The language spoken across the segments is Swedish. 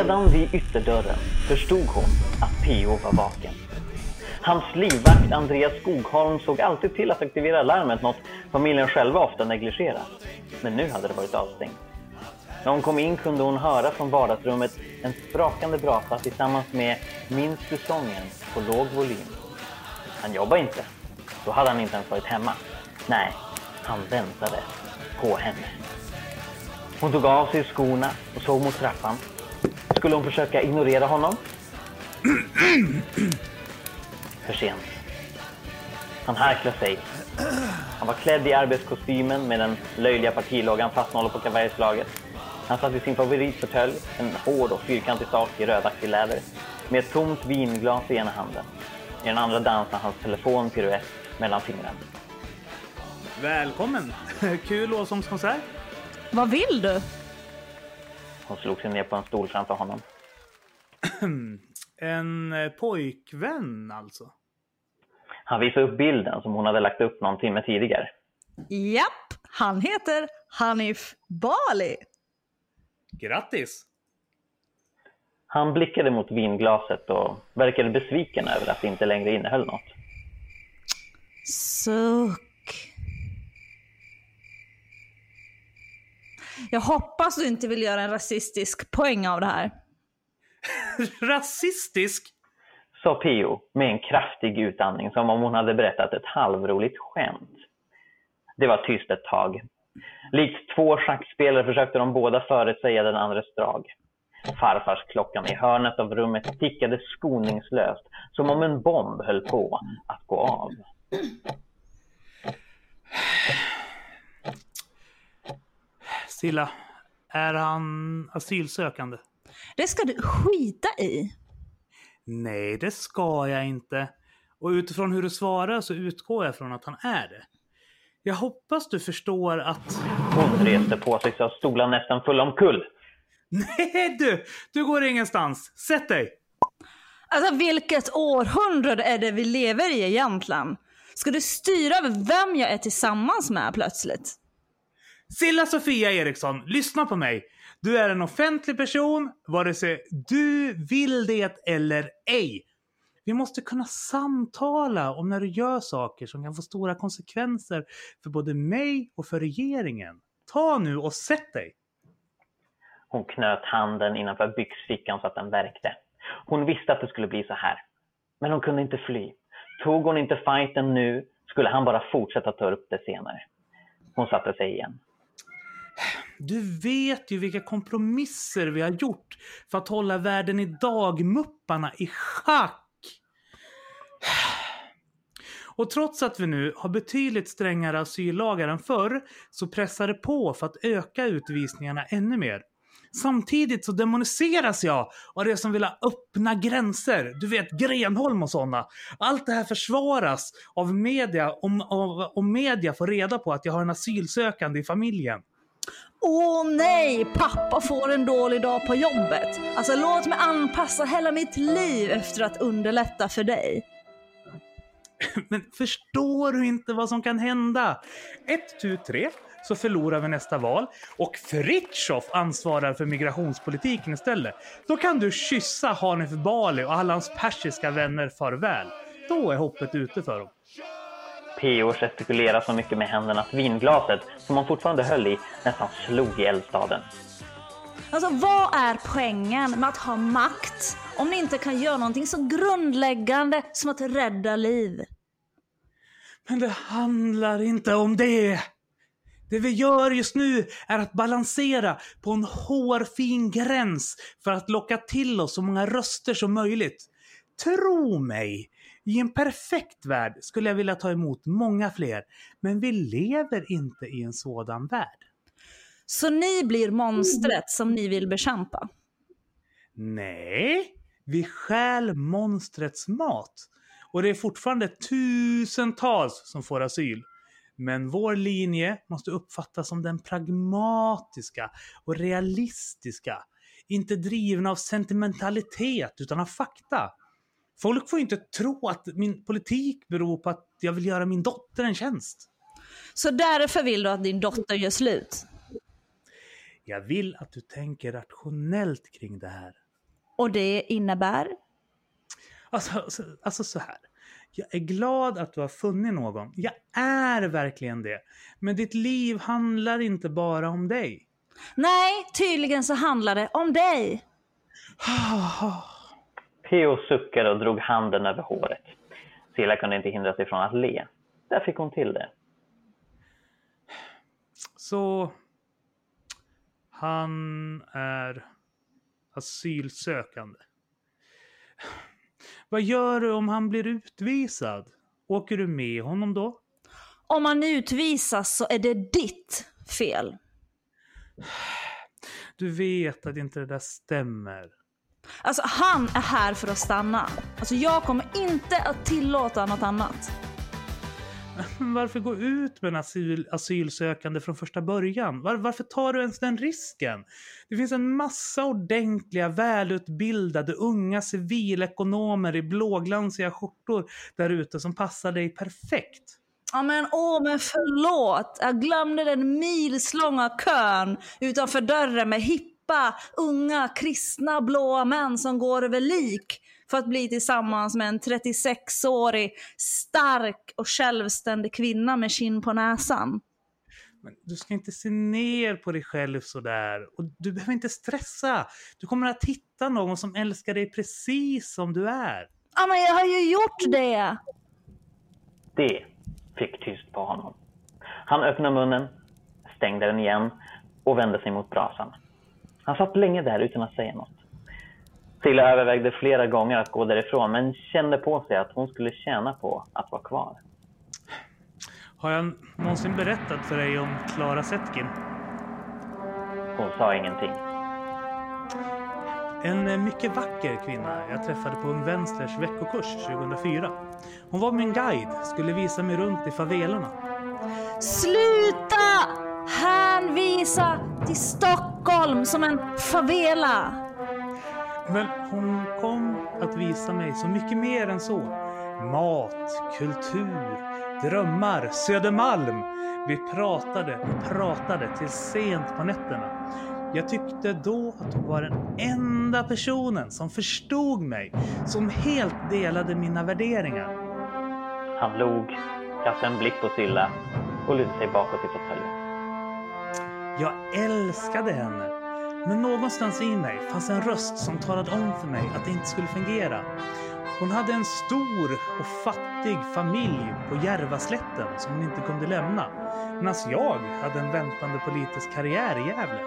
Redan vid ytterdörren förstod hon att P.O. var vaken. Hans livvakt Andreas Skogholm såg alltid till att aktivera larmet, något familjen själva ofta negligerar. Men nu hade det varit avstängt. När hon kom in kunde hon höra från vardagsrummet en sprakande brasa tillsammans med Minns du sången på låg volym. Han jobbade inte. Då hade han inte ens varit hemma. Nej, han väntade på henne. Hon tog av sig skorna och såg mot trappan. Skulle hon försöka ignorera honom? För sent. Han harklade sig. Han var klädd i arbetskostymen med den löjliga partiloggan fasthållen på kavajslaget. Han satt i sin favoritfåtölj, en hård och fyrkantig sak i rödaktig läder, med ett tomt vinglas i ena handen. I den andra dansade hans telefon piruett mellan fingrarna. Välkommen! Kul lovsångskonsert. Vad vill du? Hon slog sig ner på en stol framför honom. En eh, pojkvän alltså. Han visade upp bilden som hon hade lagt upp någon timme tidigare. Japp, han heter Hanif Bali. Grattis! Han blickade mot vinglaset och verkade besviken över att det inte längre innehöll något. Suck. Jag hoppas du inte vill göra en rasistisk poäng av det här. Rasistisk? Sa Pio med en kraftig utandning som om hon hade berättat ett halvroligt skämt. Det var tyst ett tag. Likt två schackspelare försökte de båda förutsäga den andres drag. Farfars klockan i hörnet av rummet tickade skoningslöst som om en bomb höll på att gå av. Silla, är han asylsökande? Det ska du skita i. Nej, det ska jag inte. Och utifrån hur du svarar så utgår jag från att han är det. Jag hoppas du förstår att... Hon reste på sig så att stolen nästan full omkull. Nej du! Du går ingenstans. Sätt dig! Alltså vilket århundrade är det vi lever i egentligen? Ska du styra över vem jag är tillsammans med plötsligt? Silla Sofia Eriksson, lyssna på mig. Du är en offentlig person, vare sig du vill det eller ej. Vi måste kunna samtala om när du gör saker som kan få stora konsekvenser för både mig och för regeringen. Ta nu och sätt dig! Hon knöt handen innanför byxfickan så att den värkte. Hon visste att det skulle bli så här. Men hon kunde inte fly. Tog hon inte fighten nu skulle han bara fortsätta ta upp det senare. Hon satte sig igen. Du vet ju vilka kompromisser vi har gjort för att hålla världen idag-mupparna i schack. Och trots att vi nu har betydligt strängare asyllagar än förr så pressar det på för att öka utvisningarna ännu mer. Samtidigt så demoniseras jag av det som vill ha öppna gränser. Du vet Grenholm och sådana. Allt det här försvaras av media om, om, om media får reda på att jag har en asylsökande i familjen. Åh nej, pappa får en dålig dag på jobbet. Alltså låt mig anpassa hela mitt liv efter att underlätta för dig. Men förstår du inte vad som kan hända? Ett, tu, tre, så förlorar vi nästa val och Fritjof ansvarar för migrationspolitiken istället. Då kan du kyssa Hanif Bali och alla hans persiska vänner farväl. Då är hoppet ute för dem. P.O. gestikulerade så mycket med händerna att vinglaset, som han fortfarande höll i, nästan slog i eldstaden. Alltså vad är poängen med att ha makt om ni inte kan göra någonting så grundläggande som att rädda liv? Men det handlar inte om det. Det vi gör just nu är att balansera på en hårfin gräns för att locka till oss så många röster som möjligt. Tro mig, i en perfekt värld skulle jag vilja ta emot många fler, men vi lever inte i en sådan värld. Så ni blir monstret som ni vill bekämpa? Nej, vi stjäl monstrets mat. Och det är fortfarande tusentals som får asyl. Men vår linje måste uppfattas som den pragmatiska och realistiska. Inte drivna av sentimentalitet utan av fakta. Folk får inte tro att min politik beror på att jag vill göra min dotter en tjänst. Så därför vill du att din dotter gör slut? Jag vill att du tänker rationellt kring det här. Och det innebär? Alltså, alltså, alltså så här. Jag är glad att du har funnit någon. Jag är verkligen det. Men ditt liv handlar inte bara om dig. Nej, tydligen så handlar det om dig. P.O. suckade och drog handen över håret. Silla kunde inte hindra sig från att le. Där fick hon till det. Så han är asylsökande. Vad gör du om han blir utvisad? Åker du med honom då? Om man utvisas så är det ditt fel. Du vet att inte det där stämmer. Alltså han är här för att stanna. Alltså jag kommer inte att tillåta något annat. Men varför gå ut med en asyl, asylsökande från första början? Var, varför tar du ens den risken? Det finns en massa ordentliga, välutbildade, unga civilekonomer i blåglansiga skjortor där ute som passar dig perfekt. Ja men åh men förlåt, jag glömde den milslånga kön utanför dörren med hippa, unga, kristna blåa män som går över lik för att bli tillsammans med en 36-årig, stark och självständig kvinna med kinn på näsan. Men du ska inte se ner på dig själv sådär. Och du behöver inte stressa. Du kommer att hitta någon som älskar dig precis som du är. Ja men jag har ju gjort det! Det fick tyst på honom. Han öppnade munnen, stängde den igen och vände sig mot brasan. Han satt länge där utan att säga något. Silla övervägde flera gånger att gå därifrån men kände på sig att hon skulle tjäna på att vara kvar. Har jag någonsin berättat för dig om Klara Zetkin? Hon sa ingenting. En mycket vacker kvinna jag träffade på Ung Vänsters veckokurs 2004. Hon var min guide, skulle visa mig runt i favelorna. Sluta hänvisa till Stockholm som en favela! Men hon kom att visa mig så mycket mer än så. Mat, kultur, drömmar, Södermalm. Vi pratade och pratade till sent på nätterna. Jag tyckte då att hon var den enda personen som förstod mig, som helt delade mina värderingar. Han log, kastade en blick på Silla och lutade sig bakåt i fåtöljen. Jag älskade henne. Men någonstans i mig fanns en röst som talade om för mig att det inte skulle fungera. Hon hade en stor och fattig familj på Järvaslätten som hon inte kunde lämna. Medan jag hade en väntande politisk karriär i Gävle.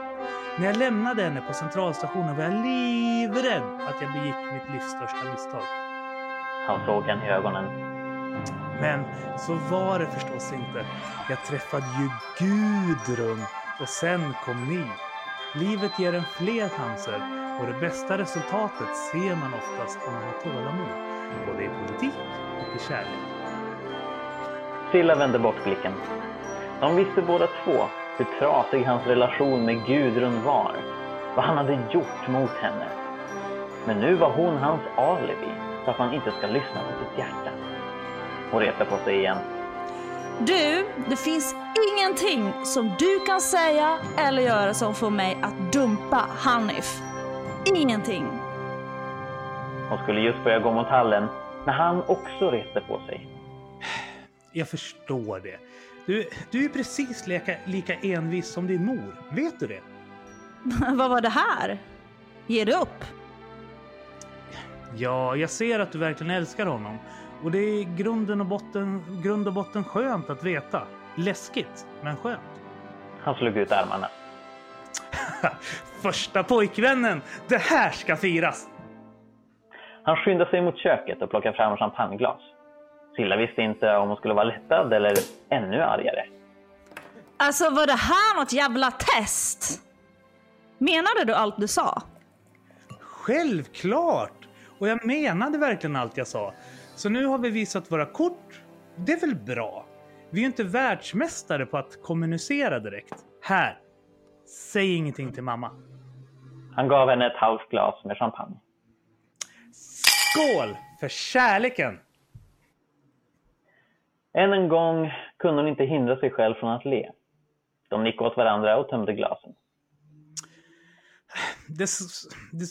När jag lämnade henne på centralstationen var jag livrädd att jag begick mitt livs största misstag. Han såg henne i ögonen. Men så var det förstås inte. Jag träffade ju Gudrun och sen kom ni. Livet ger en fler chanser och det bästa resultatet ser man oftast om man har tålamod. Både i politik och i kärlek. Silla vände bort blicken. De visste båda två hur trasig hans relation med Gudrun var. Vad han hade gjort mot henne. Men nu var hon hans alibi för att man inte ska lyssna på sitt hjärta. Hon reste på sig igen. Du, det finns ingenting som du kan säga eller göra som får mig att dumpa Hanif. Ingenting. Hon skulle just börja gå mot hallen när han också reste på sig. Jag förstår det. Du, du är precis lika, lika envis som din mor. Vet du det? Vad var det här? Ger du upp? Ja, jag ser att du verkligen älskar honom. Och det är grunden och botten, grund och botten skönt att veta. Läskigt, men skönt. Han slog ut armarna. Första pojkvännen! Det här ska firas! Han skyndade sig mot köket och plockade fram champagneglas. Silla visste inte om hon skulle vara lättad eller ännu argare. Alltså var det här något jävla test? Menade du allt du sa? Självklart! Och jag menade verkligen allt jag sa. Så nu har vi visat våra kort. Det är väl bra? Vi är ju inte världsmästare på att kommunicera direkt. Här! Säg ingenting till mamma. Han gav henne ett halvt glas med champagne. Skål för kärleken! Än en gång kunde hon inte hindra sig själv från att le. De nickade åt varandra och tömde glasen. det, det,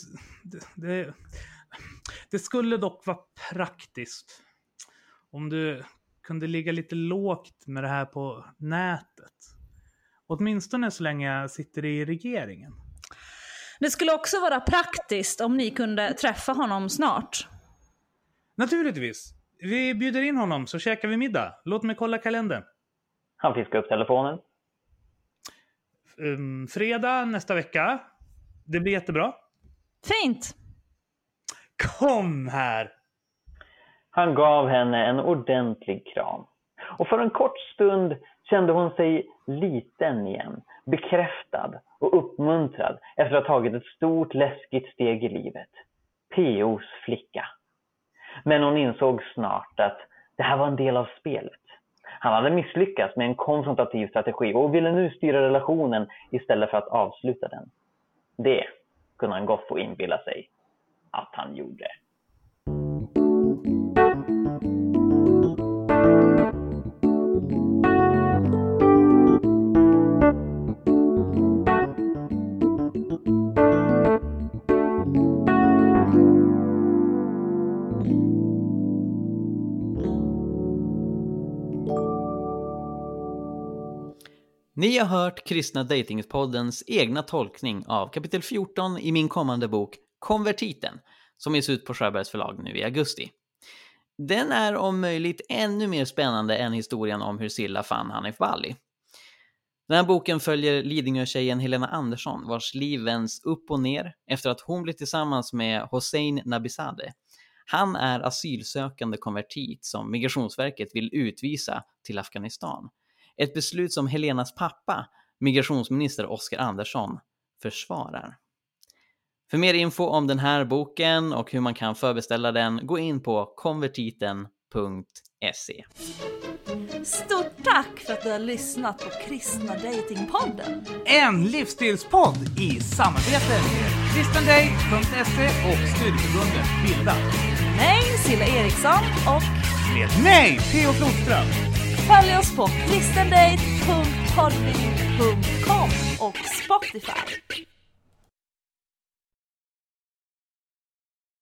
det, det skulle dock vara praktiskt om du kunde ligga lite lågt med det här på nätet. Åtminstone så länge jag sitter i regeringen. Det skulle också vara praktiskt om ni kunde träffa honom snart. Naturligtvis. Vi bjuder in honom så käkar vi middag. Låt mig kolla kalendern. Han fiskar upp telefonen. Um, fredag nästa vecka. Det blir jättebra. Fint! Kom här! Han gav henne en ordentlig kram. Och för en kort stund kände hon sig liten igen, bekräftad och uppmuntrad efter att ha tagit ett stort läskigt steg i livet. P.O.s flicka. Men hon insåg snart att det här var en del av spelet. Han hade misslyckats med en konfrontativ strategi och ville nu styra relationen istället för att avsluta den. Det kunde han gott få inbilla sig att han gjorde. Ni har hört Kristna Datingpoddens egna tolkning av kapitel 14 i min kommande bok Konvertiten, som ges ut på Sjöbergs förlag nu i augusti. Den är om möjligt ännu mer spännande än historien om hur Silla fann Hanif Bali. Den här boken följer Lidingö-tjejen Helena Andersson vars liv vänds upp och ner efter att hon blir tillsammans med Hossein Nabizadeh. Han är asylsökande konvertit som Migrationsverket vill utvisa till Afghanistan. Ett beslut som Helenas pappa, migrationsminister Oskar Andersson, försvarar. För mer info om den här boken och hur man kan förbeställa den, gå in på konvertiten.se. Stort tack för att du har lyssnat på Kristna Datingpodden. En livsstilspodd i samarbete med kristendate.se och studieförbundet Bilda. Mig, Silla Eriksson och Med mig, Theo Flodström. följ oss på kristendate.podbean.com och Spotify.